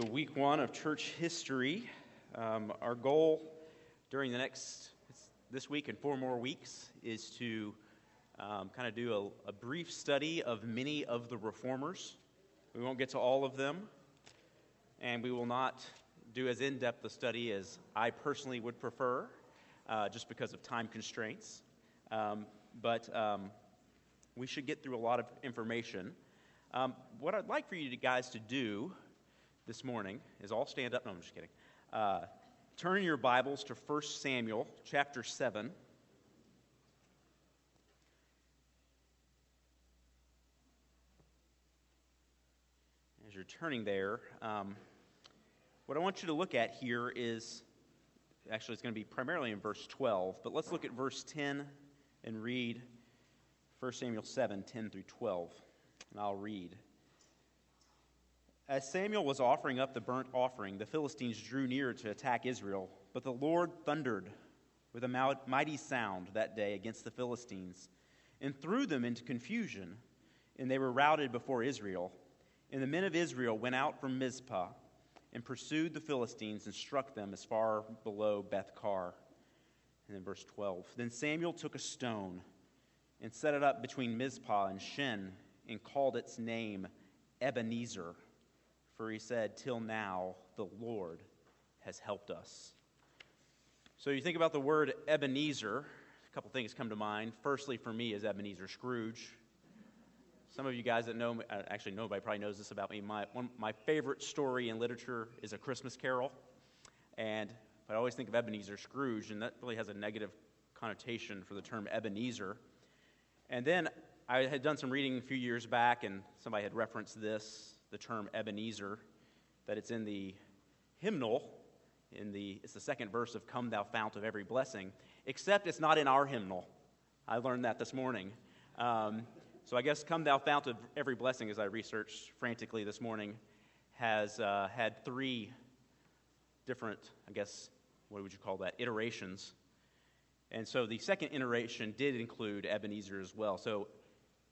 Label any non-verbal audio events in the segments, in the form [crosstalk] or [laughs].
to week one of church history. Um, our goal during the next, this week and four more weeks, is to um, kind of do a, a brief study of many of the reformers. We won't get to all of them, and we will not do as in depth a study as I personally would prefer, uh, just because of time constraints. Um, but um, we should get through a lot of information. Um, what I'd like for you guys to do this morning is all stand up. No, I'm just kidding. Uh, turn your Bibles to 1 Samuel chapter 7. As you're turning there, um, what I want you to look at here is actually, it's going to be primarily in verse 12, but let's look at verse 10 and read 1 Samuel 7 10 through 12. And I'll read. As Samuel was offering up the burnt offering, the Philistines drew near to attack Israel. But the Lord thundered with a mighty sound that day against the Philistines and threw them into confusion, and they were routed before Israel. And the men of Israel went out from Mizpah and pursued the Philistines and struck them as far below Beth Car. And then verse 12 Then Samuel took a stone and set it up between Mizpah and Shen and called its name Ebenezer for he said, Till now the Lord has helped us. So you think about the word Ebenezer, a couple things come to mind. Firstly, for me, is Ebenezer Scrooge. Some of you guys that know me, uh, actually, nobody probably knows this about me. My, one, my favorite story in literature is A Christmas Carol. And I always think of Ebenezer Scrooge, and that really has a negative connotation for the term Ebenezer. And then I had done some reading a few years back, and somebody had referenced this the term Ebenezer, that it's in the hymnal, in the, it's the second verse of Come Thou Fount of Every Blessing, except it's not in our hymnal. I learned that this morning. Um, so I guess Come Thou Fount of Every Blessing, as I researched frantically this morning, has uh, had three different, I guess, what would you call that, iterations. And so the second iteration did include Ebenezer as well. So,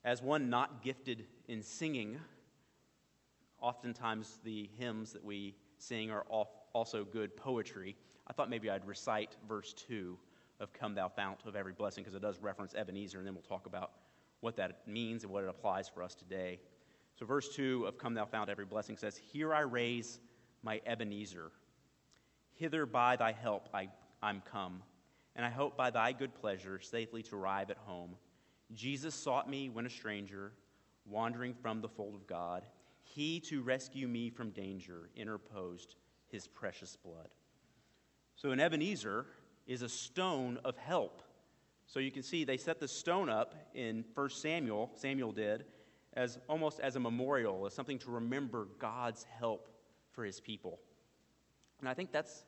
as one not gifted in singing, oftentimes the hymns that we sing are also good poetry. I thought maybe I'd recite verse 2 of Come Thou Fount of Every Blessing because it does reference Ebenezer, and then we'll talk about what that means and what it applies for us today. So, verse 2 of Come Thou Fount of Every Blessing says, Here I raise my Ebenezer. Hither by thy help I, I'm come, and I hope by thy good pleasure safely to arrive at home. Jesus sought me when a stranger, wandering from the fold of God. He, to rescue me from danger, interposed his precious blood. So, an Ebenezer is a stone of help. So, you can see they set the stone up in 1 Samuel, Samuel did, as almost as a memorial, as something to remember God's help for his people. And I think that's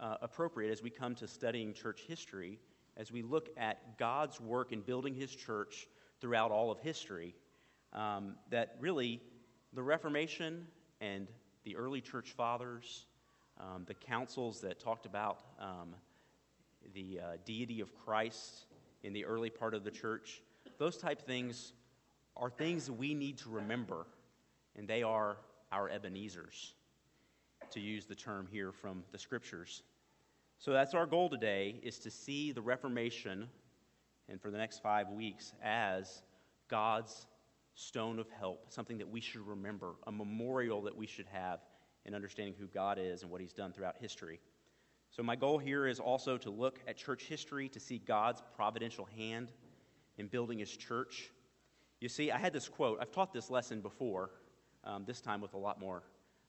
uh, appropriate as we come to studying church history, as we look at God's work in building his church throughout all of history. Um, that really the Reformation and the early church fathers, um, the councils that talked about um, the uh, deity of Christ in the early part of the church, those type things are things that we need to remember, and they are our Ebenezers, to use the term here from the scriptures. So that's our goal today, is to see the Reformation, and for the next five weeks, as God's stone of help, something that we should remember, a memorial that we should have in understanding who God is and what He's done throughout history. So, my goal here is also to look at church history to see God's providential hand in building His church. You see, I had this quote. I've taught this lesson before, um, this time with a lot more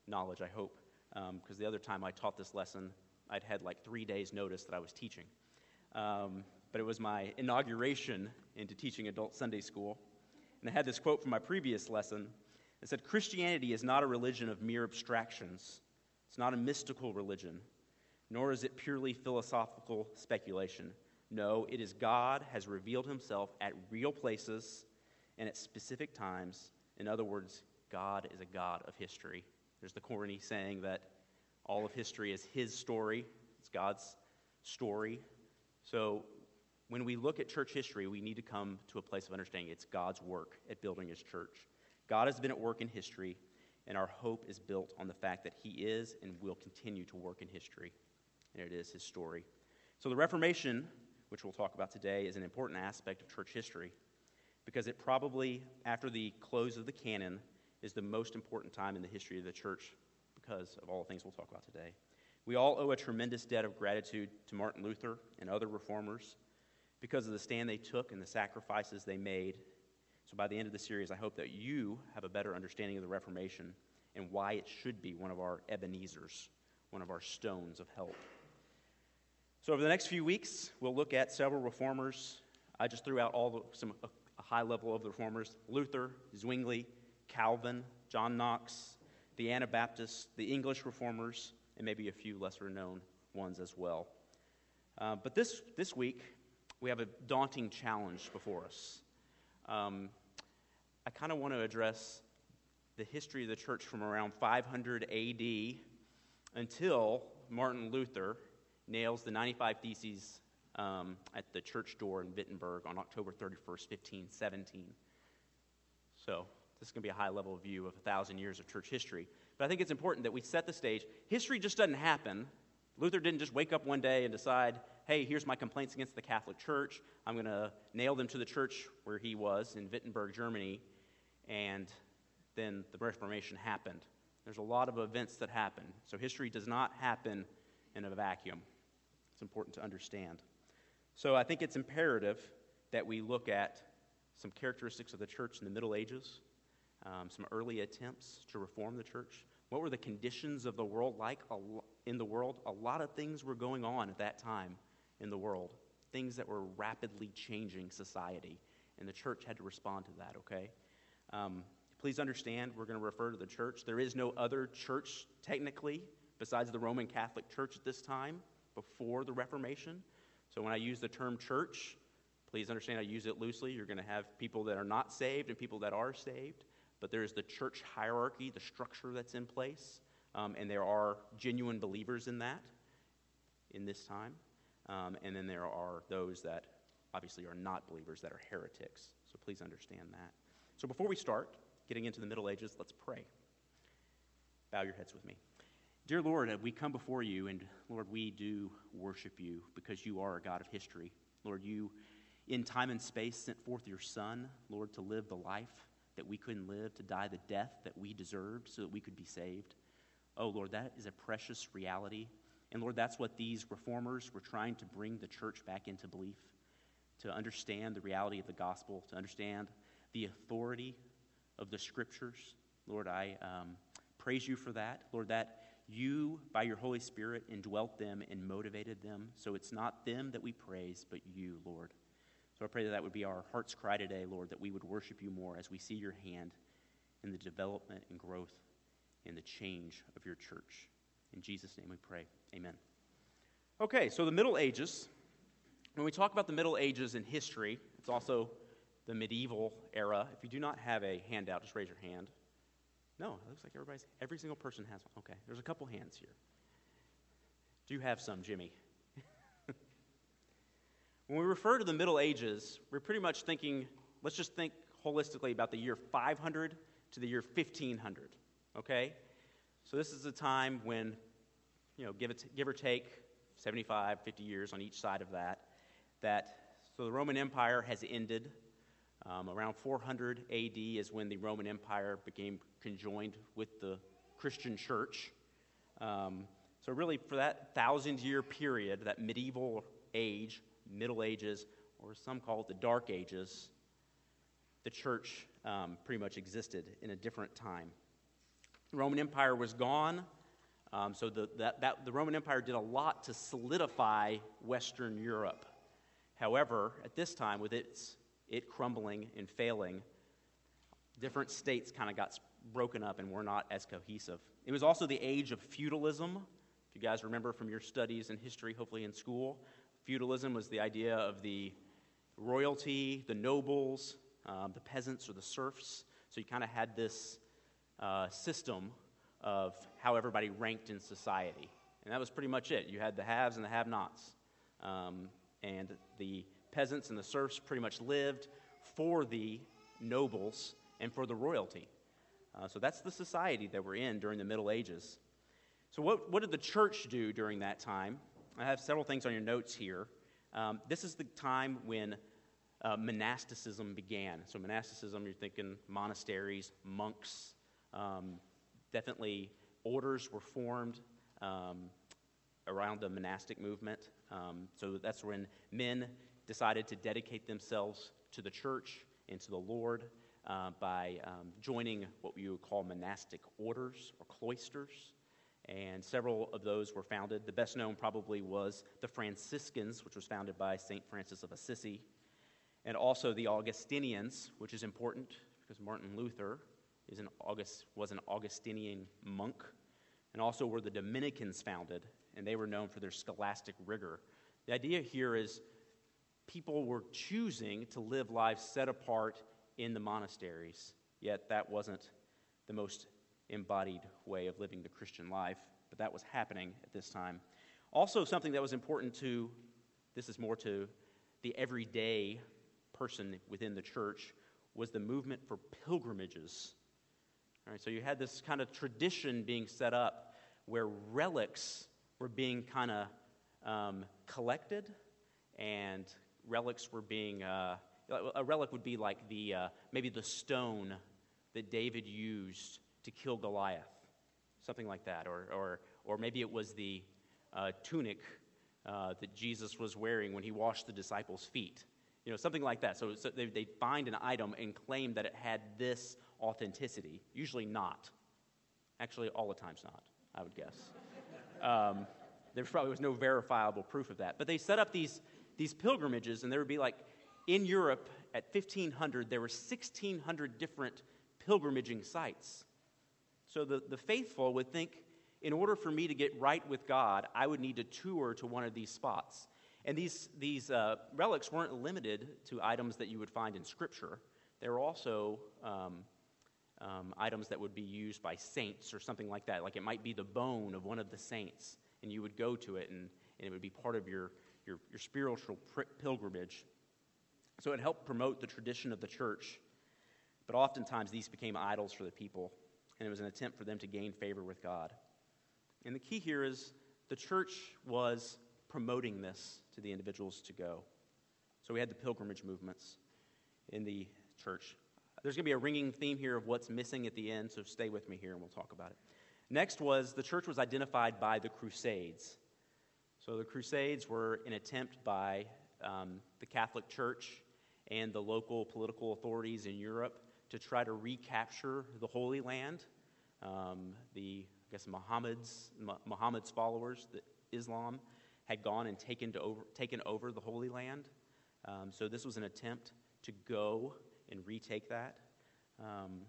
knowledge, I hope, because um, the other time I taught this lesson, I'd had like three days' notice that I was teaching. Um, but it was my inauguration into teaching adult Sunday school. And I had this quote from my previous lesson. It said, Christianity is not a religion of mere abstractions, it's not a mystical religion, nor is it purely philosophical speculation. No, it is God has revealed himself at real places and at specific times. In other words, God is a God of history. There's the corny saying that all of history is his story, it's God's story. So when we look at church history, we need to come to a place of understanding it's God's work at building his church. God has been at work in history, and our hope is built on the fact that he is and will continue to work in history. And it is his story. So, the Reformation, which we'll talk about today, is an important aspect of church history because it probably, after the close of the canon, is the most important time in the history of the church because of all the things we'll talk about today. We all owe a tremendous debt of gratitude to Martin Luther and other reformers because of the stand they took and the sacrifices they made. So, by the end of the series, I hope that you have a better understanding of the Reformation and why it should be one of our Ebenezer's, one of our stones of help. So, over the next few weeks, we'll look at several reformers. I just threw out all the, some a, high level of the reformers: Luther, Zwingli, Calvin, John Knox, the Anabaptists, the English reformers, and maybe a few lesser known ones as well. Uh, but this, this week, we have a daunting challenge before us. Um, I kind of want to address the history of the church from around 500 AD until Martin Luther nails the 95 Theses um, at the church door in Wittenberg on October 31st, 1517. So, this is going to be a high level view of a thousand years of church history. But I think it's important that we set the stage. History just doesn't happen. Luther didn't just wake up one day and decide, hey, here's my complaints against the Catholic Church. I'm going to nail them to the church where he was in Wittenberg, Germany. And then the Reformation happened. There's a lot of events that happen. So history does not happen in a vacuum. It's important to understand. So I think it's imperative that we look at some characteristics of the church in the Middle Ages, um, some early attempts to reform the church. What were the conditions of the world like in the world? A lot of things were going on at that time in the world, things that were rapidly changing society, and the church had to respond to that, okay? Um, please understand, we're going to refer to the church. There is no other church, technically, besides the Roman Catholic Church at this time, before the Reformation. So when I use the term church, please understand I use it loosely. You're going to have people that are not saved and people that are saved but there's the church hierarchy, the structure that's in place, um, and there are genuine believers in that in this time. Um, and then there are those that obviously are not believers that are heretics. So please understand that. So before we start getting into the Middle Ages, let's pray. Bow your heads with me. Dear Lord, we come before you, and Lord, we do worship you because you are a God of history. Lord, you, in time and space, sent forth your Son, Lord, to live the life that we couldn't live, to die the death that we deserved so that we could be saved. Oh, Lord, that is a precious reality. And Lord, that's what these reformers were trying to bring the church back into belief to understand the reality of the gospel, to understand the authority of the scriptures. Lord, I um, praise you for that. Lord, that you, by your Holy Spirit, indwelt them and motivated them. So it's not them that we praise, but you, Lord. So I pray that that would be our heart's cry today, Lord, that we would worship you more as we see your hand in the development and growth and the change of your church. In Jesus' name we pray. Amen. Okay, so the Middle Ages. When we talk about the Middle Ages in history, it's also the medieval era. If you do not have a handout, just raise your hand. No, it looks like everybody's, every single person has one. Okay, there's a couple hands here. Do you have some, Jimmy? [laughs] When we refer to the Middle Ages, we're pretty much thinking, let's just think holistically about the year 500 to the year 1500, okay? So this is a time when, you know, give, it, give or take 75, 50 years on each side of that, that, so the Roman Empire has ended. Um, around 400 AD is when the Roman Empire became conjoined with the Christian church. Um, so, really, for that thousand year period, that medieval age, Middle Ages, or some call it the Dark Ages, the church um, pretty much existed in a different time. The Roman Empire was gone, um, so the, that, that, the Roman Empire did a lot to solidify Western Europe. However, at this time, with its, it crumbling and failing, different states kind of got broken up and were not as cohesive. It was also the age of feudalism. If you guys remember from your studies in history, hopefully in school, Feudalism was the idea of the royalty, the nobles, um, the peasants, or the serfs. So you kind of had this uh, system of how everybody ranked in society. And that was pretty much it. You had the haves and the have nots. Um, and the peasants and the serfs pretty much lived for the nobles and for the royalty. Uh, so that's the society that we're in during the Middle Ages. So, what, what did the church do during that time? I have several things on your notes here. Um, this is the time when uh, monasticism began. So, monasticism, you're thinking monasteries, monks, um, definitely orders were formed um, around the monastic movement. Um, so, that's when men decided to dedicate themselves to the church and to the Lord uh, by um, joining what we would call monastic orders or cloisters. And several of those were founded. The best known probably was the Franciscans, which was founded by St. Francis of Assisi, and also the Augustinians, which is important because Martin Luther is an August, was an Augustinian monk. And also were the Dominicans founded, and they were known for their scholastic rigor. The idea here is people were choosing to live lives set apart in the monasteries, yet that wasn't the most embodied way of living the Christian life, but that was happening at this time. Also, something that was important to this is more to the everyday person within the church was the movement for pilgrimages. All right, so you had this kind of tradition being set up where relics were being kind of um, collected and relics were being uh, a relic would be like the uh, maybe the stone that david used to kill goliath something like that or, or, or maybe it was the uh, tunic uh, that jesus was wearing when he washed the disciples feet you know something like that. So, so they, they find an item and claim that it had this authenticity usually not actually all the times not i would guess um, there probably was no verifiable proof of that but they set up these these pilgrimages, and there would be like in Europe at 1500, there were 1600 different pilgrimaging sites. So the, the faithful would think, in order for me to get right with God, I would need to tour to one of these spots. And these, these uh, relics weren't limited to items that you would find in Scripture. They were also um, um, items that would be used by saints or something like that. Like it might be the bone of one of the saints, and you would go to it, and, and it would be part of your, your, your spiritual pilgrimage. So it helped promote the tradition of the church, but oftentimes these became idols for the people, and it was an attempt for them to gain favor with God. And the key here is the church was promoting this to the individuals to go. So we had the pilgrimage movements in the church. There's going to be a ringing theme here of what's missing at the end, so stay with me here and we'll talk about it. Next was the church was identified by the Crusades. So the Crusades were an attempt by um, the Catholic Church and the local political authorities in Europe to try to recapture the Holy Land. Um, the, I guess, Muhammad's, Muhammad's followers, the Islam, had gone and taken, over, taken over the Holy Land. Um, so this was an attempt to go and retake that. Um,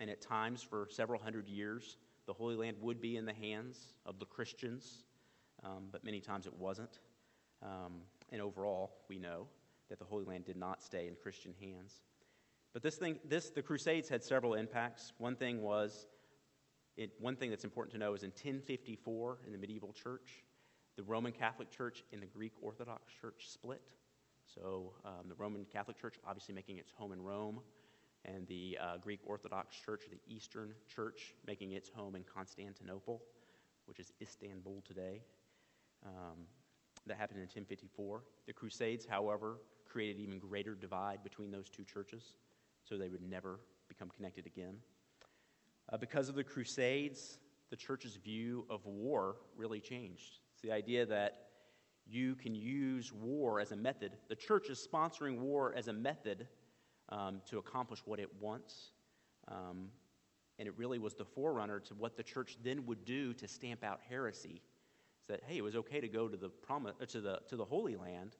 and at times, for several hundred years, the Holy Land would be in the hands of the Christians um, but many times it wasn't. Um, and overall, we know that the Holy Land did not stay in Christian hands. But this thing, this, the Crusades had several impacts. One thing was, it, one thing that's important to know is in 1054 in the medieval church, the Roman Catholic Church and the Greek Orthodox Church split. So um, the Roman Catholic Church obviously making its home in Rome, and the uh, Greek Orthodox Church, the Eastern Church, making its home in Constantinople, which is Istanbul today. Um, that happened in 1054. The Crusades, however, created even greater divide between those two churches, so they would never become connected again. Uh, because of the Crusades, the church's view of war really changed. It's the idea that you can use war as a method. The church is sponsoring war as a method um, to accomplish what it wants. Um, and it really was the forerunner to what the church then would do to stamp out heresy that hey, it was okay to go to the promise, uh, to the to the Holy Land,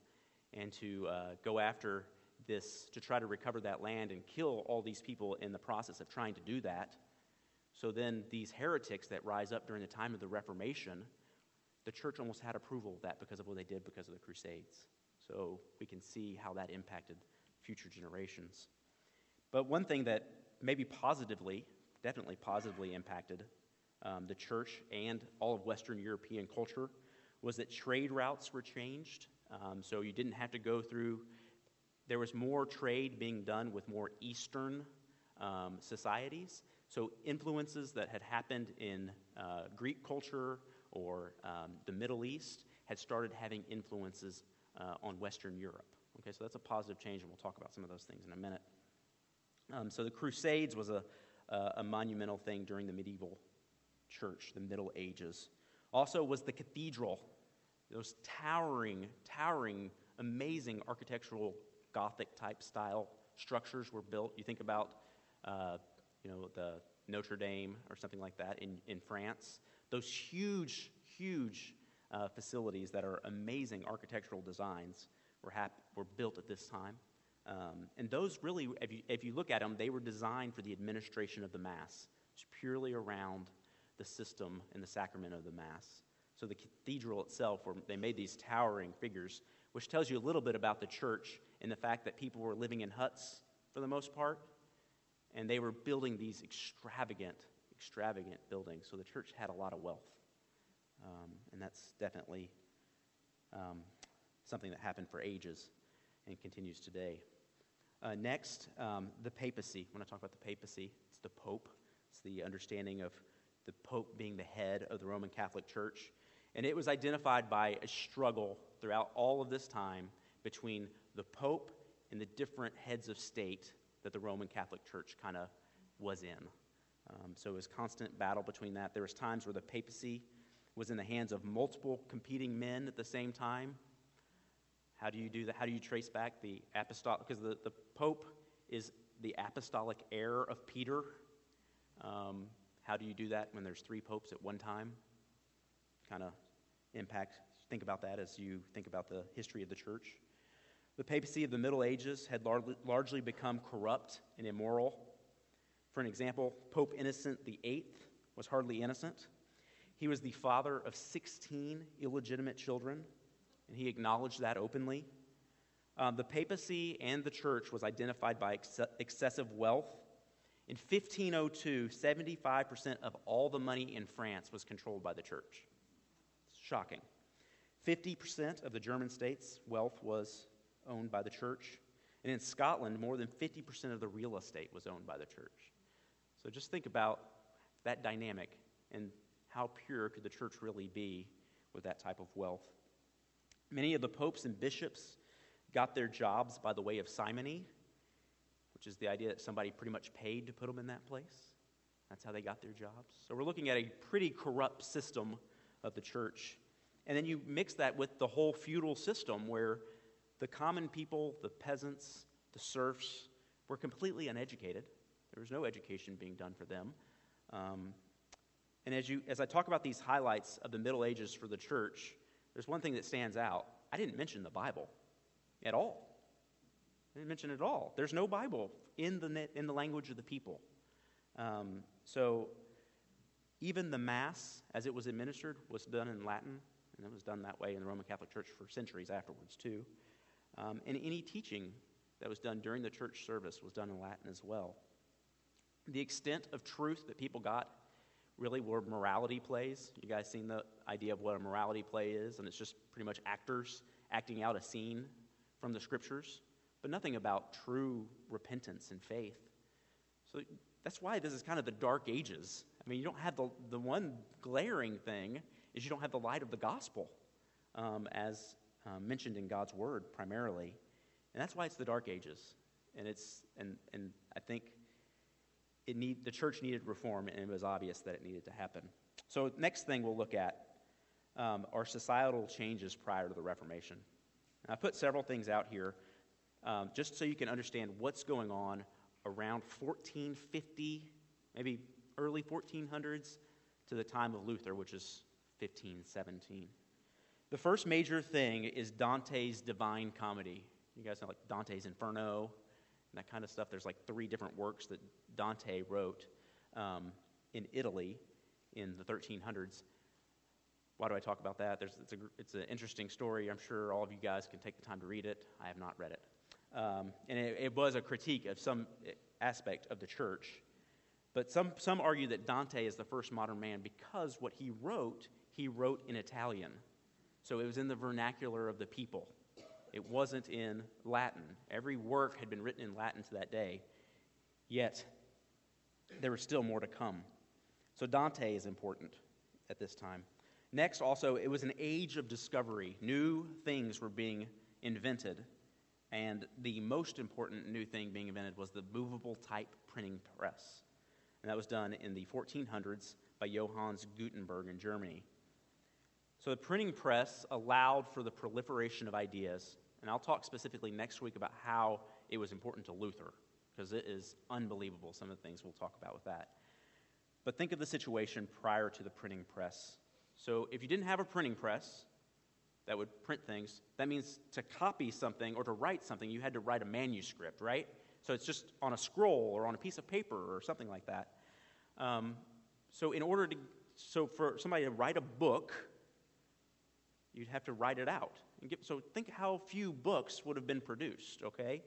and to uh, go after this to try to recover that land and kill all these people in the process of trying to do that. So then these heretics that rise up during the time of the Reformation, the church almost had approval of that because of what they did because of the Crusades. So we can see how that impacted future generations. But one thing that maybe positively, definitely positively impacted um, the church and all of Western European culture was that trade routes were changed. Um, so you didn't have to go through, there was more trade being done with more Eastern um, societies. So, influences that had happened in uh, Greek culture or um, the Middle East had started having influences uh, on Western Europe. Okay, so that's a positive change, and we'll talk about some of those things in a minute. Um, so, the Crusades was a, a monumental thing during the medieval church, the Middle Ages. Also, was the cathedral, those towering, towering, amazing architectural Gothic type style structures were built. You think about, uh, you know, the Notre Dame or something like that in, in France. Those huge, huge uh, facilities that are amazing architectural designs were, hap- were built at this time. Um, and those really, if you, if you look at them, they were designed for the administration of the Mass, just purely around the system and the sacrament of the Mass. So the cathedral itself, where they made these towering figures, which tells you a little bit about the church and the fact that people were living in huts for the most part, and they were building these extravagant, extravagant buildings. So the church had a lot of wealth, um, and that's definitely um, something that happened for ages and continues today. Uh, next, um, the papacy. When I talk about the papacy, it's the Pope. It's the understanding of the Pope being the head of the Roman Catholic Church. And it was identified by a struggle throughout all of this time between the Pope and the different heads of state that the Roman Catholic Church kind of was in. Um, so it was constant battle between that. There was times where the papacy was in the hands of multiple competing men at the same time. How do you do that? How do you trace back the apostolic? Because the, the Pope is the apostolic heir of Peter. Um, how do you do that when there's three popes at one time? Kind of impact. Think about that as you think about the history of the church. The papacy of the Middle Ages had largely become corrupt and immoral. For an example, Pope Innocent VIII was hardly innocent. He was the father of 16 illegitimate children, and he acknowledged that openly. Um, the papacy and the church was identified by ex- excessive wealth. In 1502, 75% of all the money in France was controlled by the church. It's shocking. 50% of the German states' wealth was owned by the church. And in Scotland, more than 50% of the real estate was owned by the church. So just think about that dynamic and how pure could the church really be with that type of wealth. Many of the popes and bishops got their jobs by the way of simony, which is the idea that somebody pretty much paid to put them in that place. That's how they got their jobs. So we're looking at a pretty corrupt system of the church. And then you mix that with the whole feudal system where the common people, the peasants, the serfs, were completely uneducated. There was no education being done for them. Um, and as, you, as I talk about these highlights of the Middle Ages for the church, there's one thing that stands out. I didn't mention the Bible at all. I didn't mention it at all. There's no Bible in the, in the language of the people. Um, so even the Mass, as it was administered, was done in Latin, and it was done that way in the Roman Catholic Church for centuries afterwards, too. Um, and any teaching that was done during the church service was done in Latin as well. The extent of truth that people got really were morality plays. You guys seen the idea of what a morality play is? And it's just pretty much actors acting out a scene from the scriptures, but nothing about true repentance and faith. So that's why this is kind of the dark ages. I mean, you don't have the, the one glaring thing is you don't have the light of the gospel um, as um, mentioned in God's Word primarily. And that's why it's the Dark Ages. And, it's, and, and I think it need, the church needed reform, and it was obvious that it needed to happen. So, next thing we'll look at um, are societal changes prior to the Reformation. I put several things out here um, just so you can understand what's going on around 1450, maybe early 1400s, to the time of Luther, which is 1517. The first major thing is Dante's Divine Comedy. You guys know like Dante's Inferno and that kind of stuff. There's like three different works that Dante wrote um, in Italy in the 1300s. Why do I talk about that? There's, it's, a, it's an interesting story. I'm sure all of you guys can take the time to read it. I have not read it. Um, and it, it was a critique of some aspect of the church. But some, some argue that Dante is the first modern man because what he wrote, he wrote in Italian. So it was in the vernacular of the people. It wasn't in Latin. Every work had been written in Latin to that day. Yet, there was still more to come. So Dante is important at this time. Next, also, it was an age of discovery. New things were being invented. And the most important new thing being invented was the movable type printing press. And that was done in the 1400s by Johannes Gutenberg in Germany. So the printing press allowed for the proliferation of ideas. And I'll talk specifically next week about how it was important to Luther, because it is unbelievable, some of the things we'll talk about with that. But think of the situation prior to the printing press. So if you didn't have a printing press that would print things, that means to copy something or to write something, you had to write a manuscript, right? So it's just on a scroll or on a piece of paper or something like that. Um, so in order to, so for somebody to write a book, you'd have to write it out. Get, so think how few books would have been produced, okay?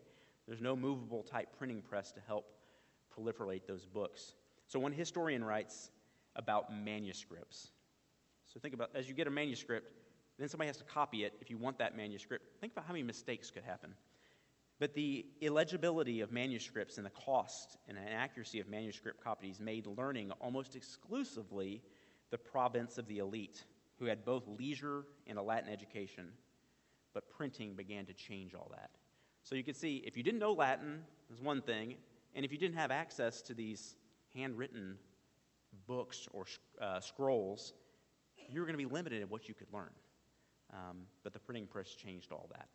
There's no movable type printing press to help proliferate those books. So one historian writes about manuscripts. So think about as you get a manuscript, then somebody has to copy it if you want that manuscript. Think about how many mistakes could happen. But the illegibility of manuscripts and the cost and accuracy of manuscript copies made learning almost exclusively the province of the elite, who had both leisure and a Latin education. But printing began to change all that. So you can see if you didn't know Latin, was one thing, and if you didn't have access to these handwritten books or uh, scrolls, you were going to be limited in what you could learn. Um, but the printing press changed all that.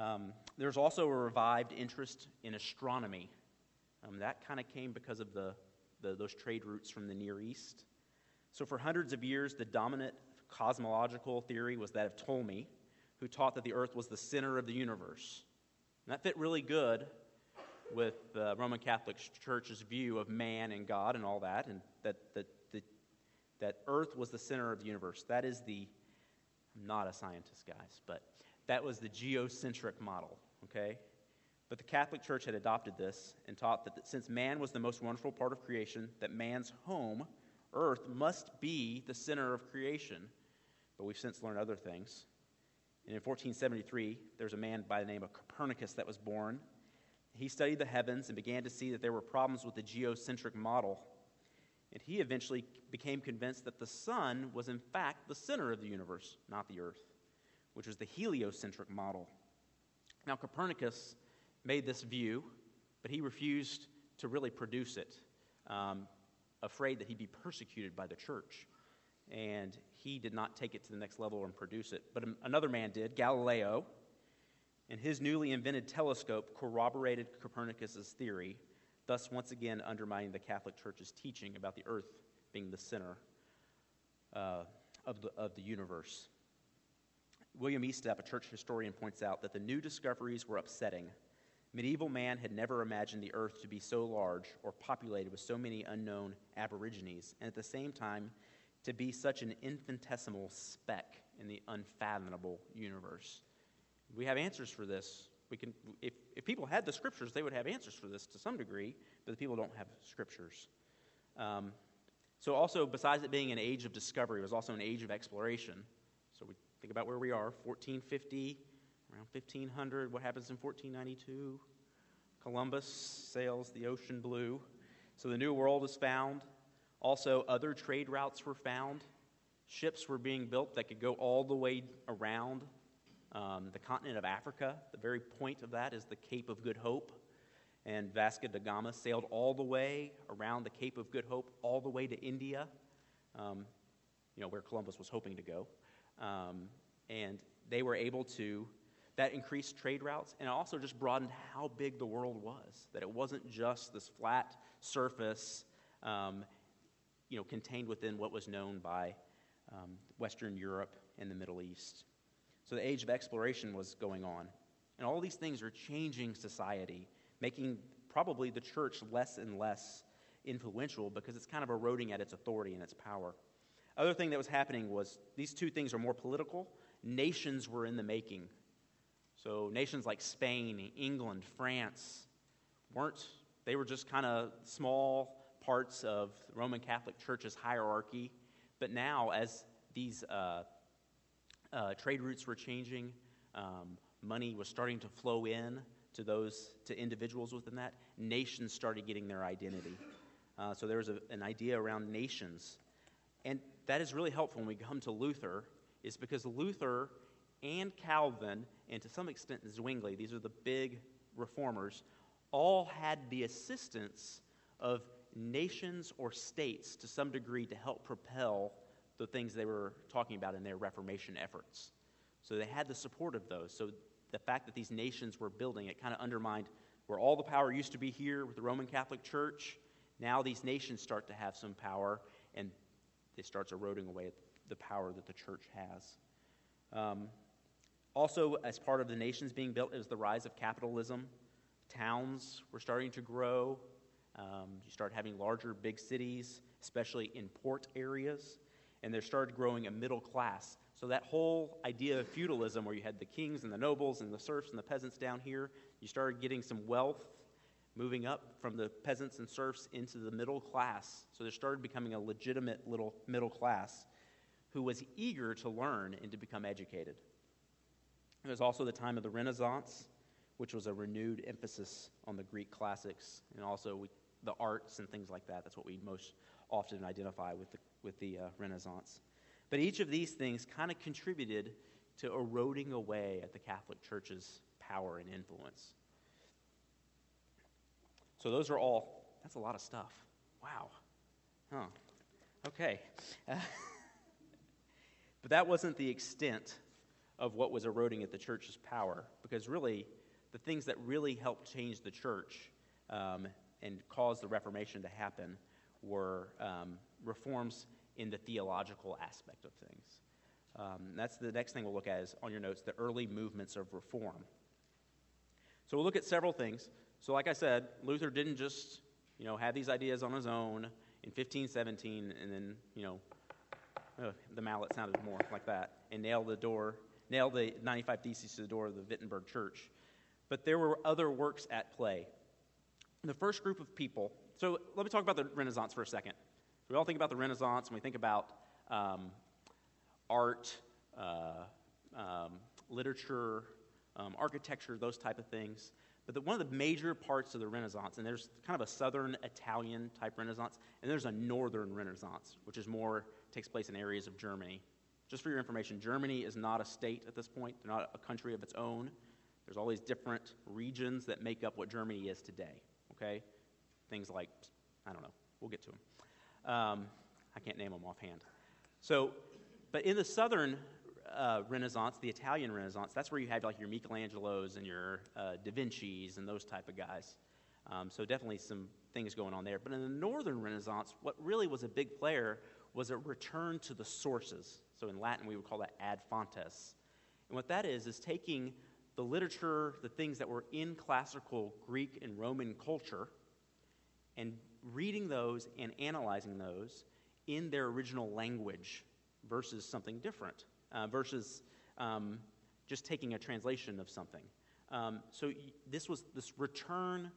Um, there's also a revived interest in astronomy. Um, that kind of came because of the, the, those trade routes from the Near East. So, for hundreds of years, the dominant cosmological theory was that of Ptolemy, who taught that the earth was the center of the universe. And that fit really good with the Roman Catholic Church's view of man and God and all that, and that, that, that, that earth was the center of the universe. That is the, I'm not a scientist, guys, but that was the geocentric model, okay? But the Catholic Church had adopted this and taught that since man was the most wonderful part of creation, that man's home, earth, must be the center of creation. But we've since learned other things. And in 1473, there's a man by the name of Copernicus that was born. He studied the heavens and began to see that there were problems with the geocentric model. And he eventually became convinced that the sun was, in fact, the center of the universe, not the earth which was the heliocentric model. Now, Copernicus made this view, but he refused to really produce it, um, afraid that he'd be persecuted by the church. And he did not take it to the next level and produce it. But another man did, Galileo, and his newly invented telescope corroborated Copernicus's theory, thus once again undermining the Catholic Church's teaching about the earth being the center uh, of, the, of the universe. William Estep, a church historian, points out that the new discoveries were upsetting. Medieval man had never imagined the earth to be so large or populated with so many unknown aborigines, and at the same time, to be such an infinitesimal speck in the unfathomable universe. We have answers for this. We can, if, if people had the scriptures, they would have answers for this to some degree, but the people don't have scriptures. Um, so, also, besides it being an age of discovery, it was also an age of exploration. So, we Think about where we are 1450, around 1500. What happens in 1492? Columbus sails the ocean blue. So the New World is found. Also, other trade routes were found. Ships were being built that could go all the way around um, the continent of Africa. The very point of that is the Cape of Good Hope. And Vasco da Gama sailed all the way around the Cape of Good Hope, all the way to India, um, you know, where Columbus was hoping to go. Um, and they were able to, that increased trade routes, and also just broadened how big the world was. That it wasn't just this flat surface, um, you know, contained within what was known by um, Western Europe and the Middle East. So the age of exploration was going on. And all these things are changing society, making probably the church less and less influential because it's kind of eroding at its authority and its power. Other thing that was happening was these two things are more political. Nations were in the making. So nations like Spain, England, France weren't, they were just kind of small parts of the Roman Catholic Church's hierarchy. But now, as these uh, uh, trade routes were changing, um, money was starting to flow in, to those, to individuals within that, nations started getting their identity. Uh, so there was a, an idea around nations. And that is really helpful when we come to Luther, is because Luther and Calvin, and to some extent Zwingli, these are the big reformers, all had the assistance of nations or states to some degree to help propel the things they were talking about in their Reformation efforts. So they had the support of those. So the fact that these nations were building, it kind of undermined where all the power used to be here with the Roman Catholic Church. Now these nations start to have some power, and it starts eroding away the power that the church has. Um, also, as part of the nations being built, is the rise of capitalism. Towns were starting to grow. Um, you start having larger, big cities, especially in port areas, and there started growing a middle class. So, that whole idea of feudalism, where you had the kings and the nobles and the serfs and the peasants down here, you started getting some wealth moving up from the peasants and serfs into the middle class. So, there started becoming a legitimate little middle class who was eager to learn and to become educated. It was also the time of the Renaissance, which was a renewed emphasis on the Greek classics and also we, the arts and things like that. That's what we most often identify with the, with the uh, Renaissance. But each of these things kind of contributed to eroding away at the Catholic Church's power and influence. So those are all, that's a lot of stuff. Wow. Huh. Okay. [laughs] But that wasn't the extent of what was eroding at the church's power, because really, the things that really helped change the church um, and caused the Reformation to happen were um, reforms in the theological aspect of things. Um, that's the next thing we'll look at is on your notes the early movements of reform. So we'll look at several things. So, like I said, Luther didn't just you know have these ideas on his own in 1517 and then you know the mallet sounded more like that and nailed the door, nailed the 95 Theses to the door of the Wittenberg Church. But there were other works at play. The first group of people, so let me talk about the Renaissance for a second. We all think about the Renaissance and we think about um, art, uh, um, literature, um, architecture, those type of things. But the, one of the major parts of the Renaissance, and there's kind of a southern Italian type Renaissance, and there's a northern Renaissance, which is more takes place in areas of Germany. Just for your information, Germany is not a state at this point, they're not a country of its own. There's all these different regions that make up what Germany is today, okay? Things like, I don't know, we'll get to them. Um, I can't name them offhand. So, but in the southern uh, Renaissance, the Italian Renaissance, that's where you have like your Michelangelos and your uh, Da Vinci's and those type of guys. Um, so definitely some things going on there. But in the northern Renaissance, what really was a big player was a return to the sources. So in Latin, we would call that ad fontes. And what that is, is taking the literature, the things that were in classical Greek and Roman culture, and reading those and analyzing those in their original language versus something different, uh, versus um, just taking a translation of something. Um, so this was this return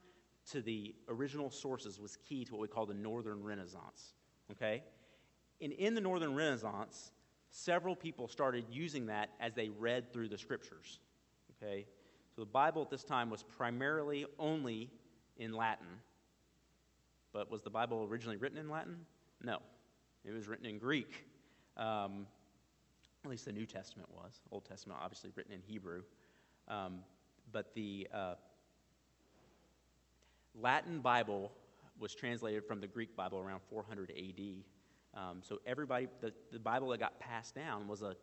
to the original sources was key to what we call the Northern Renaissance. Okay, and in the Northern Renaissance, several people started using that as they read through the scriptures. Okay? So the Bible at this time was primarily only in Latin. But was the Bible originally written in Latin? No. It was written in Greek. Um, at least the New Testament was. Old Testament, obviously, written in Hebrew. Um, but the uh, Latin Bible was translated from the Greek Bible around 400 AD. Um, so everybody, the, the Bible that got passed down was a,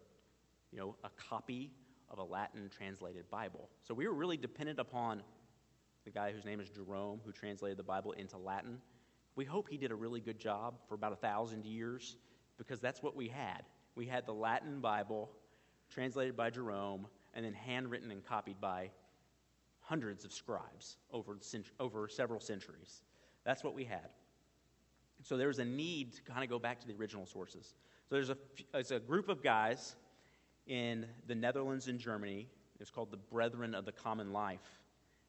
you know, a copy of a Latin translated Bible. So we were really dependent upon the guy whose name is Jerome, who translated the Bible into Latin. We hope he did a really good job for about a thousand years because that's what we had. We had the Latin Bible translated by Jerome and then handwritten and copied by hundreds of scribes over, over several centuries. That's what we had. So there's a need to kind of go back to the original sources. So there's a, there's a group of guys in the Netherlands and Germany. It was called the Brethren of the Common Life.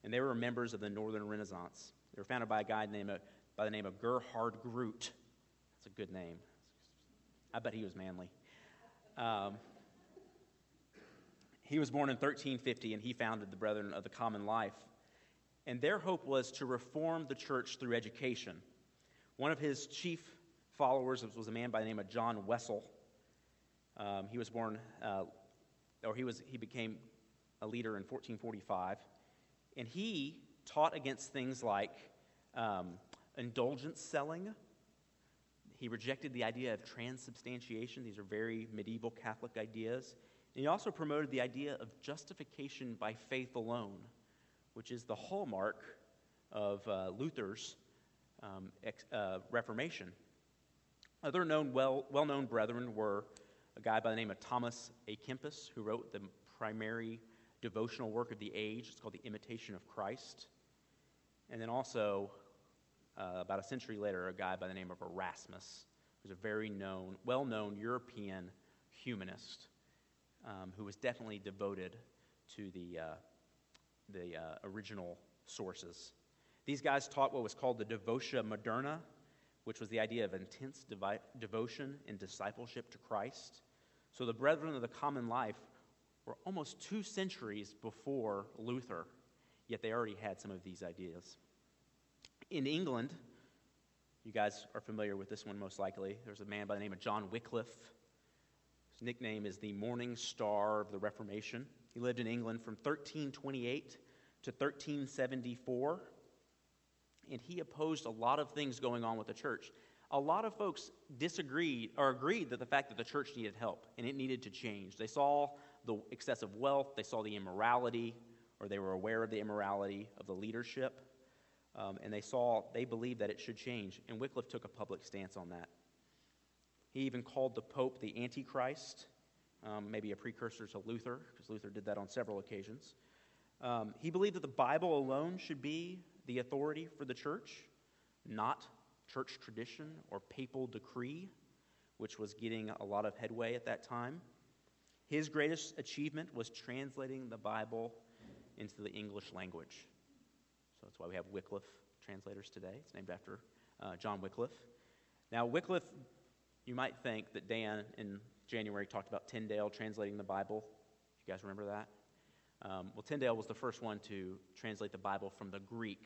And they were members of the Northern Renaissance. They were founded by a guy named, by the name of Gerhard Groot. That's a good name. I bet he was manly. Um, he was born in 1350 and he founded the Brethren of the Common Life. And their hope was to reform the church through education. One of his chief followers was a man by the name of John Wessel. Um, he was born, uh, or he, was, he became a leader in 1445. And he taught against things like um, indulgence selling. He rejected the idea of transubstantiation. These are very medieval Catholic ideas. And he also promoted the idea of justification by faith alone, which is the hallmark of uh, Luther's um, ex, uh, Reformation. Other known, well, well-known brethren were a guy by the name of Thomas A. Kempis, who wrote the primary devotional work of the age. It's called The Imitation of Christ. And then also, uh, about a century later, a guy by the name of Erasmus, who's a very known, well-known European humanist um, who was definitely devoted to the, uh, the uh, original sources. These guys taught what was called the Devotio Moderna, which was the idea of intense devi- devotion and discipleship to Christ. So the Brethren of the Common Life were almost two centuries before Luther, yet they already had some of these ideas. In England, you guys are familiar with this one most likely. There's a man by the name of John Wycliffe. His nickname is the Morning Star of the Reformation. He lived in England from 1328 to 1374 and he opposed a lot of things going on with the church. A lot of folks disagreed or agreed that the fact that the church needed help and it needed to change. They saw the excessive wealth, they saw the immorality, or they were aware of the immorality of the leadership, um, and they saw, they believed that it should change. And Wycliffe took a public stance on that. He even called the Pope the Antichrist, um, maybe a precursor to Luther, because Luther did that on several occasions. Um, he believed that the Bible alone should be the authority for the church, not church tradition or papal decree, which was getting a lot of headway at that time. His greatest achievement was translating the Bible into the English language. So that's why we have Wycliffe translators today. It's named after uh, John Wycliffe. Now, Wycliffe, you might think that Dan in January talked about Tyndale translating the Bible. You guys remember that? Um, well, Tyndale was the first one to translate the Bible from the Greek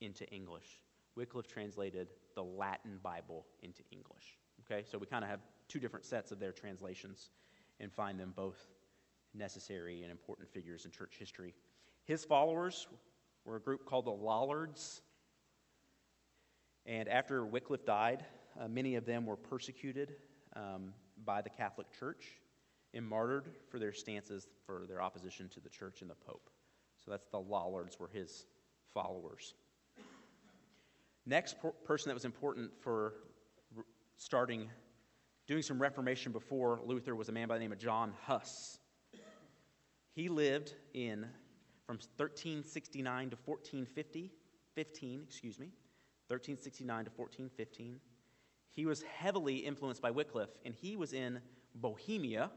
into English. Wycliffe translated the Latin Bible into English. Okay, so we kind of have two different sets of their translations and find them both necessary and important figures in church history. His followers were a group called the Lollards. And after Wycliffe died, uh, many of them were persecuted um, by the Catholic Church and martyred for their stances for their opposition to the church and the Pope. So that's the Lollards, were his followers. Next person that was important for starting, doing some Reformation before Luther was a man by the name of John Huss. He lived in from 1369 to 1450, 15, excuse me, 1369 to 1415. He was heavily influenced by Wycliffe, and he was in Bohemia,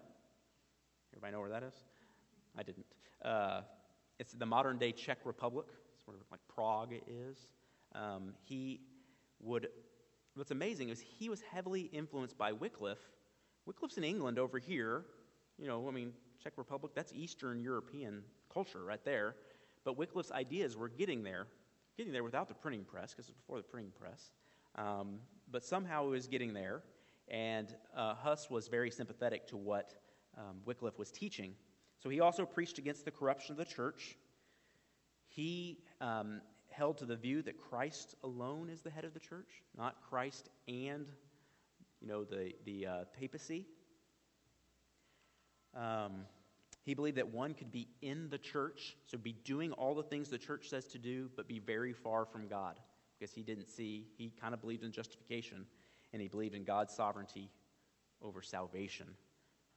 Everybody know where that is? I didn't. Uh, it's the modern day Czech Republic, sort of like Prague is. Um, he would, what's amazing is he was heavily influenced by Wycliffe. Wycliffe's in England over here. You know, I mean, Czech Republic, that's Eastern European culture right there. But Wycliffe's ideas were getting there, getting there without the printing press, because it's before the printing press. Um, but somehow it was getting there. And uh, Huss was very sympathetic to what um, Wycliffe was teaching. So he also preached against the corruption of the church. He um, held to the view that Christ alone is the head of the church, not Christ and, you know, the, the uh, papacy. Um, he believed that one could be in the church, so be doing all the things the church says to do, but be very far from God, because he didn't see, he kind of believed in justification, and he believed in God's sovereignty over salvation.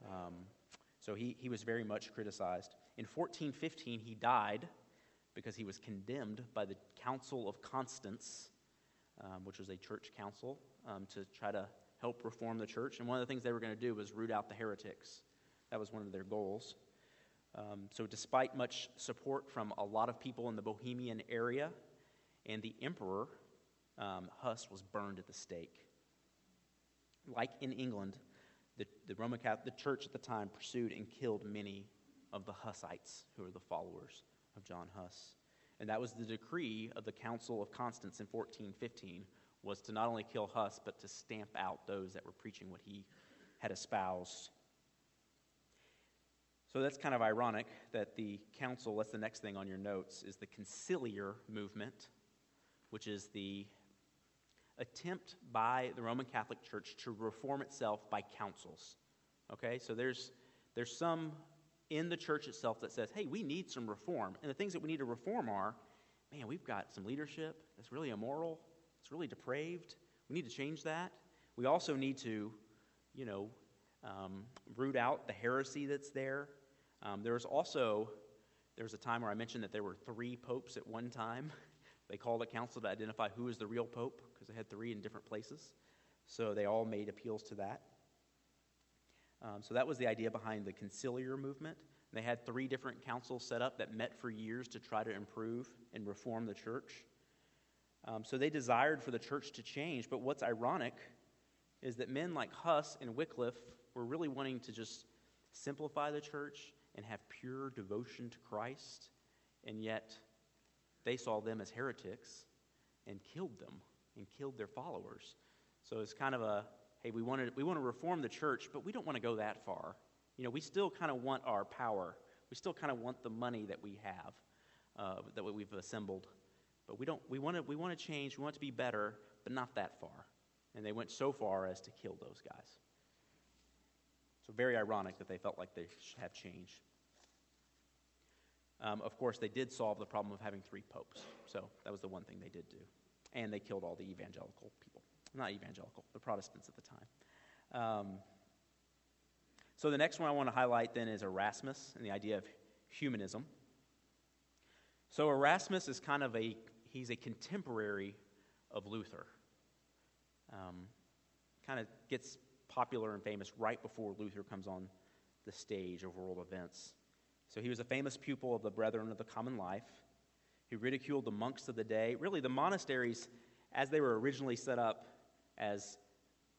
Um, so he, he was very much criticized. In 1415, he died because he was condemned by the Council of Constance, um, which was a church council, um, to try to help reform the church. And one of the things they were going to do was root out the heretics. That was one of their goals. Um, so, despite much support from a lot of people in the Bohemian area and the emperor, um, Huss was burned at the stake. Like in England, the, the Roman Catholic the church at the time pursued and killed many of the Hussites, who were the followers of John Huss. And that was the decree of the Council of Constance in 1415 was to not only kill Huss, but to stamp out those that were preaching what he had espoused. So that's kind of ironic that the council, that's the next thing on your notes, is the conciliar movement, which is the attempt by the Roman Catholic Church to reform itself by councils. Okay, so there's, there's some in the church itself that says, hey, we need some reform. And the things that we need to reform are man, we've got some leadership that's really immoral, it's really depraved. We need to change that. We also need to, you know, um, root out the heresy that's there. Um, also there was a time where I mentioned that there were three popes at one time. [laughs] they called a council to identify who is the real pope because they had three in different places. So they all made appeals to that. Um, so that was the idea behind the conciliar movement. They had three different councils set up that met for years to try to improve and reform the church. Um, so they desired for the church to change. But what's ironic is that men like Huss and Wycliffe were really wanting to just simplify the church and have pure devotion to Christ, and yet they saw them as heretics and killed them and killed their followers. So it's kind of a hey, we, wanted, we want to reform the church, but we don't want to go that far. You know, we still kind of want our power. We still kind of want the money that we have, uh, that we've assembled. But we don't. We want to. We want to change. We want to be better, but not that far. And they went so far as to kill those guys. So very ironic that they felt like they should have change. Um, of course, they did solve the problem of having three popes. So that was the one thing they did do. And they killed all the evangelical people. Not evangelical, the Protestants at the time. Um, so the next one I want to highlight then is Erasmus and the idea of humanism. So Erasmus is kind of a he's a contemporary of Luther. Um, kind of gets popular and famous right before Luther comes on the stage of world events. So he was a famous pupil of the Brethren of the Common Life. He ridiculed the monks of the day. Really, the monasteries, as they were originally set up as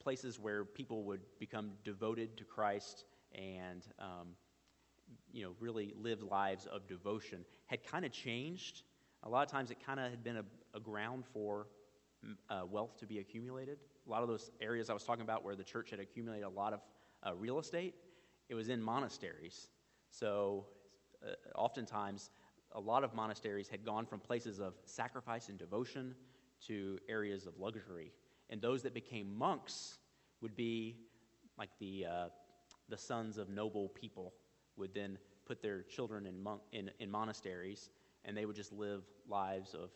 places where people would become devoted to Christ and um, you know really live lives of devotion, had kind of changed a lot of times it kind of had been a, a ground for uh, wealth to be accumulated. A lot of those areas I was talking about where the church had accumulated a lot of uh, real estate, it was in monasteries. So uh, oftentimes, a lot of monasteries had gone from places of sacrifice and devotion to areas of luxury. And those that became monks would be like the, uh, the sons of noble people, would then put their children in, monk, in, in monasteries and they would just live lives of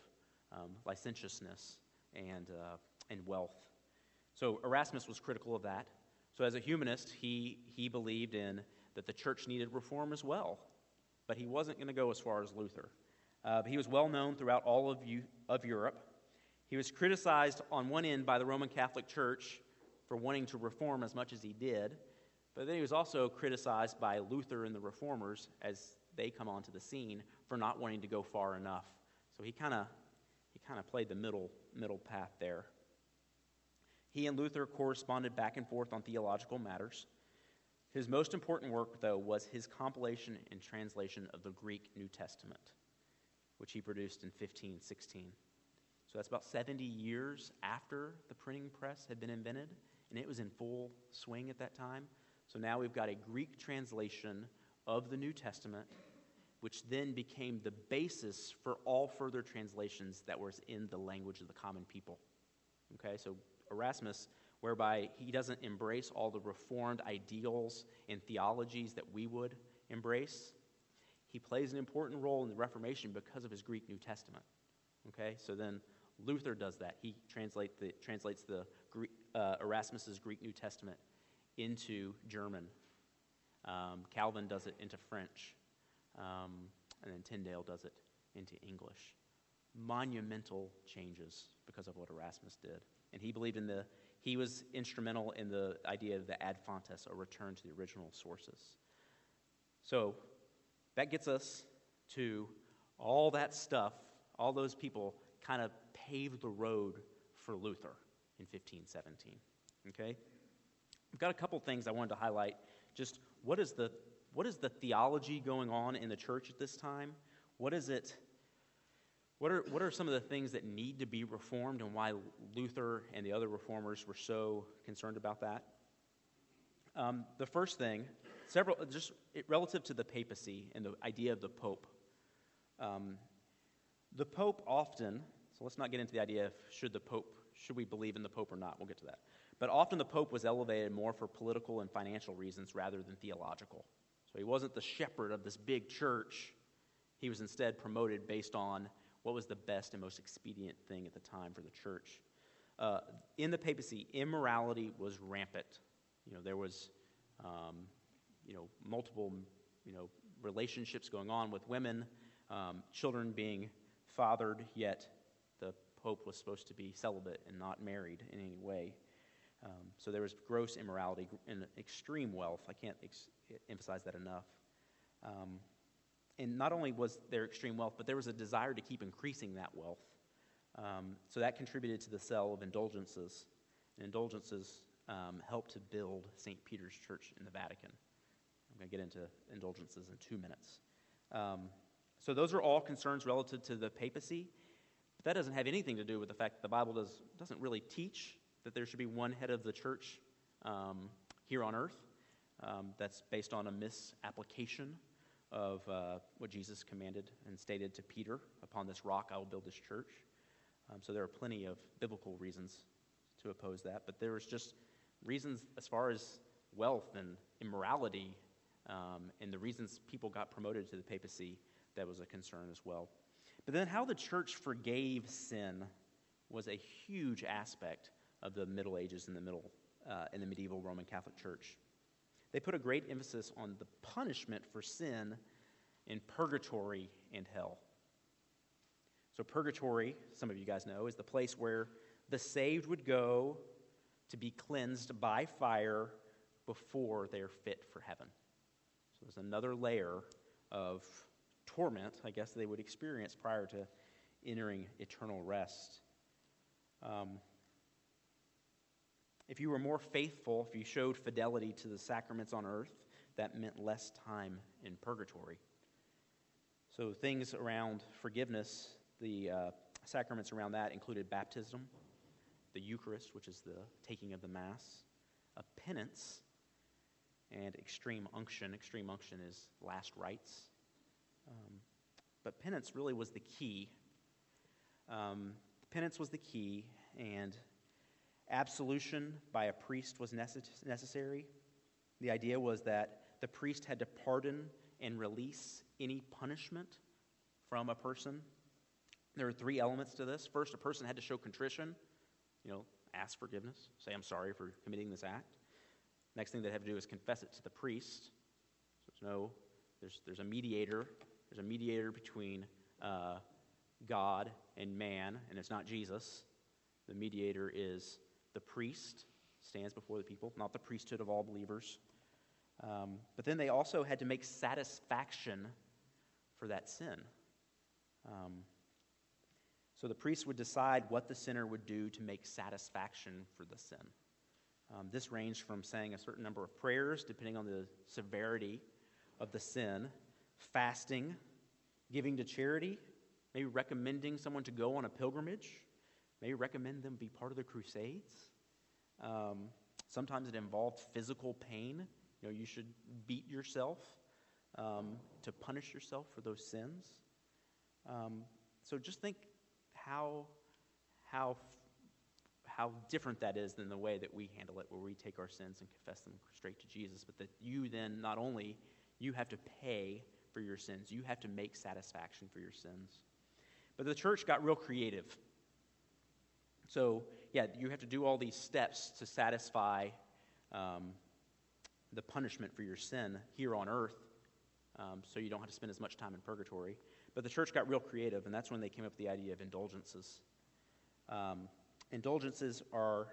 um, licentiousness and, uh, and wealth. So Erasmus was critical of that. So as a humanist, he, he believed in that the church needed reform as well, but he wasn't going to go as far as Luther. Uh, he was well known throughout all of, U- of Europe. He was criticized on one end by the Roman Catholic Church for wanting to reform as much as he did, but then he was also criticized by Luther and the reformers as they come onto the scene for not wanting to go far enough. So he kind of he kind of played the middle middle path there. He and Luther corresponded back and forth on theological matters. His most important work, though, was his compilation and translation of the Greek New Testament, which he produced in 1516. So that's about 70 years after the printing press had been invented, and it was in full swing at that time. So now we've got a Greek translation of the New Testament, which then became the basis for all further translations that was in the language of the common people. Okay, so Erasmus, whereby he doesn't embrace all the reformed ideals and theologies that we would embrace, he plays an important role in the Reformation because of his Greek New Testament. Okay, so then Luther does that. He translate the, translates the uh, Erasmus's Greek New Testament into German um, Calvin does it into French, um, and then Tyndale does it into English. Monumental changes because of what Erasmus did. And he believed in the, he was instrumental in the idea of the ad fontes, a return to the original sources. So that gets us to all that stuff, all those people kind of paved the road for Luther in 1517. Okay? I've got a couple things I wanted to highlight just what is the what is the theology going on in the church at this time? What is it? What are, what are some of the things that need to be reformed and why Luther and the other reformers were so concerned about that? Um, the first thing, several, just relative to the papacy and the idea of the Pope. Um, the Pope often, so let's not get into the idea of should the Pope, should we believe in the Pope or not? We'll get to that. But often the Pope was elevated more for political and financial reasons rather than theological. So he wasn't the shepherd of this big church. He was instead promoted based on what was the best and most expedient thing at the time for the church. Uh, in the papacy, immorality was rampant. You know, there was, um, you know, multiple, you know, relationships going on with women, um, children being fathered, yet the pope was supposed to be celibate and not married in any way. Um, so there was gross immorality and extreme wealth. I can't ex- emphasize that enough. Um, and not only was there extreme wealth, but there was a desire to keep increasing that wealth. Um, so that contributed to the sale of indulgences. And indulgences um, helped to build St. Peter's Church in the Vatican. I'm going to get into indulgences in two minutes. Um, so those are all concerns relative to the papacy. But that doesn't have anything to do with the fact that the Bible does, doesn't really teach that there should be one head of the church um, here on earth. Um, that's based on a misapplication of uh, what Jesus commanded and stated to Peter Upon this rock I will build this church. Um, so there are plenty of biblical reasons to oppose that. But there was just reasons as far as wealth and immorality um, and the reasons people got promoted to the papacy that was a concern as well. But then how the church forgave sin was a huge aspect of the Middle Ages in the middle uh, in the medieval Roman Catholic Church. They put a great emphasis on the punishment for sin in purgatory and hell. So, purgatory, some of you guys know, is the place where the saved would go to be cleansed by fire before they're fit for heaven. So, there's another layer of torment, I guess, they would experience prior to entering eternal rest. Um, if you were more faithful, if you showed fidelity to the sacraments on earth, that meant less time in purgatory. So, things around forgiveness, the uh, sacraments around that included baptism, the Eucharist, which is the taking of the Mass, a penance, and extreme unction. Extreme unction is last rites. Um, but penance really was the key. Um, penance was the key, and Absolution by a priest was necessary. The idea was that the priest had to pardon and release any punishment from a person. There are three elements to this. First, a person had to show contrition, you know, ask forgiveness, say, I'm sorry for committing this act. Next thing they have to do is confess it to the priest. So there's no, there's, there's a mediator. There's a mediator between uh, God and man, and it's not Jesus. The mediator is the priest stands before the people, not the priesthood of all believers. Um, but then they also had to make satisfaction for that sin. Um, so the priest would decide what the sinner would do to make satisfaction for the sin. Um, this ranged from saying a certain number of prayers, depending on the severity of the sin, fasting, giving to charity, maybe recommending someone to go on a pilgrimage, Maybe recommend them be part of the Crusades. Um, sometimes it involved physical pain. You know, you should beat yourself um, to punish yourself for those sins. Um, so just think how how how different that is than the way that we handle it, where we take our sins and confess them straight to Jesus. But that you then not only you have to pay for your sins, you have to make satisfaction for your sins. But the church got real creative so, yeah, you have to do all these steps to satisfy um, the punishment for your sin here on earth um, so you don't have to spend as much time in purgatory. But the church got real creative, and that's when they came up with the idea of indulgences. Um, indulgences are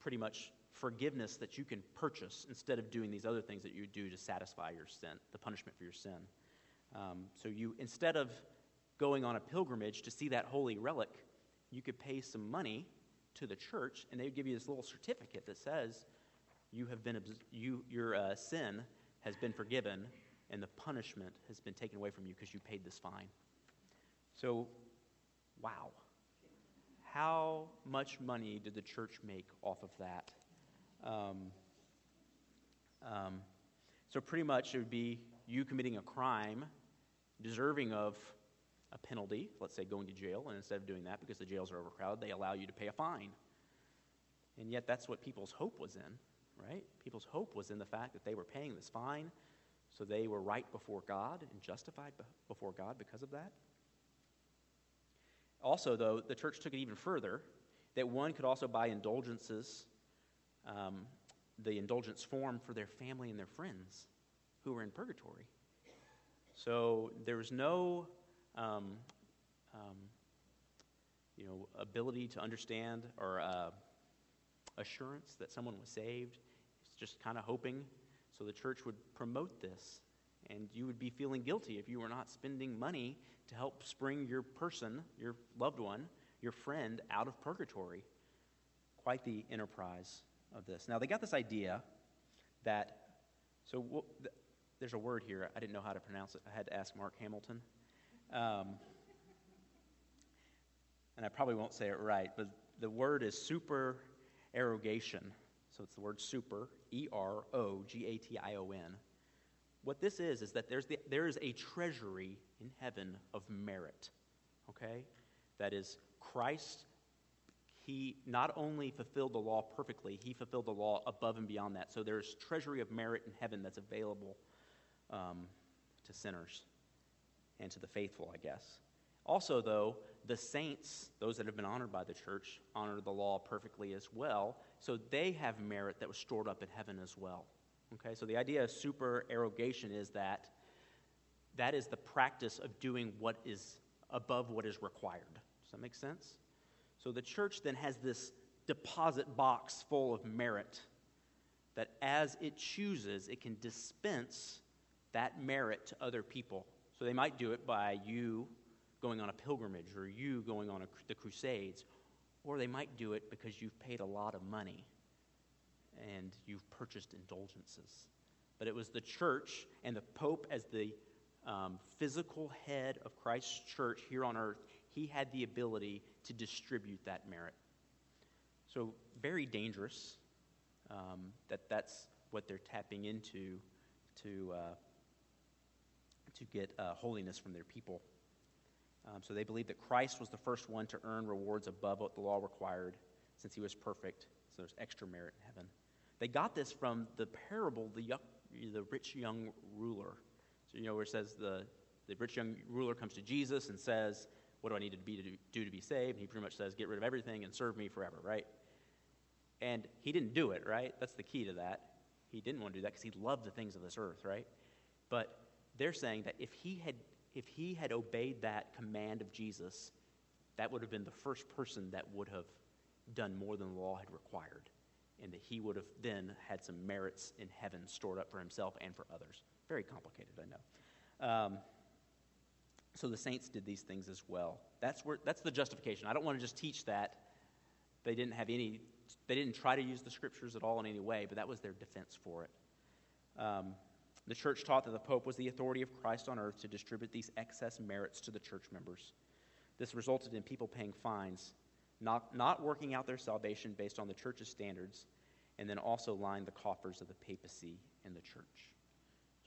pretty much forgiveness that you can purchase instead of doing these other things that you do to satisfy your sin, the punishment for your sin. Um, so you, instead of going on a pilgrimage to see that holy relic, you could pay some money to the church, and they would give you this little certificate that says you have been you, your uh, sin has been forgiven, and the punishment has been taken away from you because you paid this fine. So, wow. How much money did the church make off of that? Um, um, so, pretty much it would be you committing a crime deserving of a penalty, let's say going to jail, and instead of doing that because the jails are overcrowded, they allow you to pay a fine. And yet, that's what people's hope was in, right? People's hope was in the fact that they were paying this fine, so they were right before God and justified before God because of that. Also, though, the church took it even further that one could also buy indulgences, um, the indulgence form for their family and their friends who were in purgatory. So there was no um, um, you know, ability to understand or uh, assurance that someone was saved. It's just kind of hoping. So the church would promote this, and you would be feeling guilty if you were not spending money to help spring your person, your loved one, your friend out of purgatory. Quite the enterprise of this. Now, they got this idea that, so there's a word here, I didn't know how to pronounce it. I had to ask Mark Hamilton. Um, and I probably won't say it right, but the word is supererogation. So it's the word super, E R O G A T I O N. What this is, is that there's the, there is a treasury in heaven of merit, okay? That is, Christ, he not only fulfilled the law perfectly, he fulfilled the law above and beyond that. So there's treasury of merit in heaven that's available um, to sinners and to the faithful, I guess. Also, though, the saints, those that have been honored by the church, honor the law perfectly as well. So they have merit that was stored up in heaven as well. Okay, so the idea of supererogation is that that is the practice of doing what is above what is required. Does that make sense? So the church then has this deposit box full of merit that as it chooses, it can dispense that merit to other people. They might do it by you going on a pilgrimage or you going on a, the Crusades, or they might do it because you've paid a lot of money and you've purchased indulgences. But it was the church and the Pope, as the um, physical head of Christ's church here on earth, he had the ability to distribute that merit. So, very dangerous um, that that's what they're tapping into to, uh, to get uh, holiness from their people. Um, so they believe that Christ was the first one to earn rewards above what the law required since he was perfect. So there's extra merit in heaven. They got this from the parable, the, the rich young ruler. So, you know, where it says the, the rich young ruler comes to Jesus and says, What do I need to be to do to be saved? And he pretty much says, Get rid of everything and serve me forever, right? And he didn't do it, right? That's the key to that. He didn't want to do that because he loved the things of this earth, right? But they're saying that if he had if he had obeyed that command of Jesus, that would have been the first person that would have done more than the law had required, and that he would have then had some merits in heaven stored up for himself and for others. Very complicated, I know. Um, so the saints did these things as well. That's where that's the justification. I don't want to just teach that they didn't have any. They didn't try to use the scriptures at all in any way, but that was their defense for it. Um, the church taught that the Pope was the authority of Christ on earth to distribute these excess merits to the church members. This resulted in people paying fines, not, not working out their salvation based on the church's standards, and then also lined the coffers of the papacy and the church.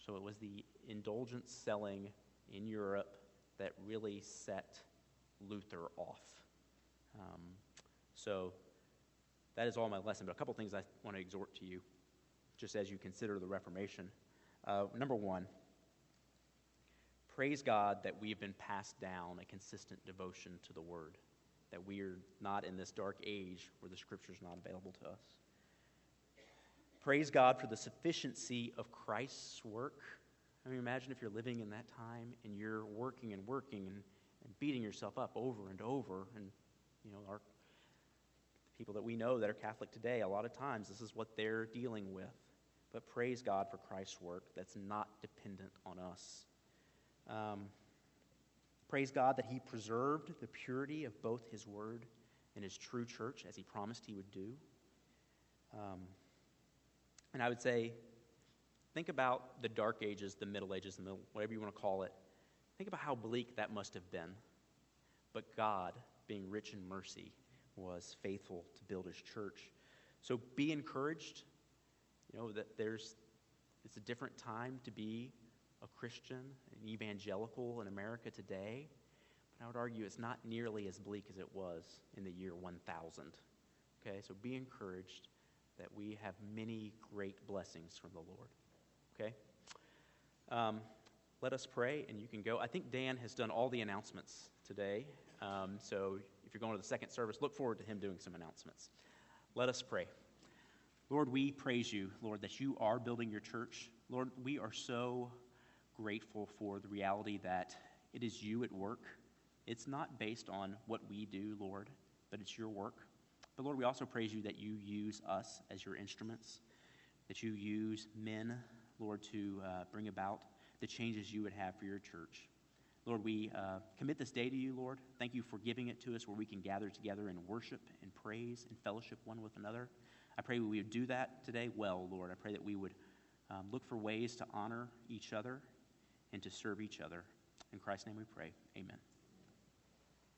So it was the indulgence selling in Europe that really set Luther off. Um, so that is all my lesson, but a couple things I want to exhort to you just as you consider the Reformation. Uh, number one, praise God that we have been passed down a consistent devotion to the Word, that we are not in this dark age where the Scripture is not available to us. Praise God for the sufficiency of Christ's work. I mean, imagine if you're living in that time and you're working and working and, and beating yourself up over and over. And, you know, our people that we know that are Catholic today, a lot of times this is what they're dealing with but praise God for Christ's work that's not dependent on us. Um, praise God that He preserved the purity of both His word and His true church as He promised He would do. Um, and I would say, think about the dark ages, the middle ages, the middle, whatever you want to call it. Think about how bleak that must have been. but God, being rich in mercy, was faithful to build his church. So be encouraged. You know that there's it's a different time to be a Christian, an evangelical in America today. But I would argue it's not nearly as bleak as it was in the year 1000. Okay, so be encouraged that we have many great blessings from the Lord. Okay? Um, let us pray, and you can go. I think Dan has done all the announcements today. Um, so if you're going to the second service, look forward to him doing some announcements. Let us pray. Lord, we praise you, Lord, that you are building your church. Lord, we are so grateful for the reality that it is you at work. It's not based on what we do, Lord, but it's your work. But Lord, we also praise you that you use us as your instruments, that you use men, Lord, to uh, bring about the changes you would have for your church. Lord, we uh, commit this day to you, Lord. Thank you for giving it to us where we can gather together and worship and praise and fellowship one with another. I pray we would do that today well, Lord. I pray that we would um, look for ways to honor each other and to serve each other. In Christ's name we pray. Amen.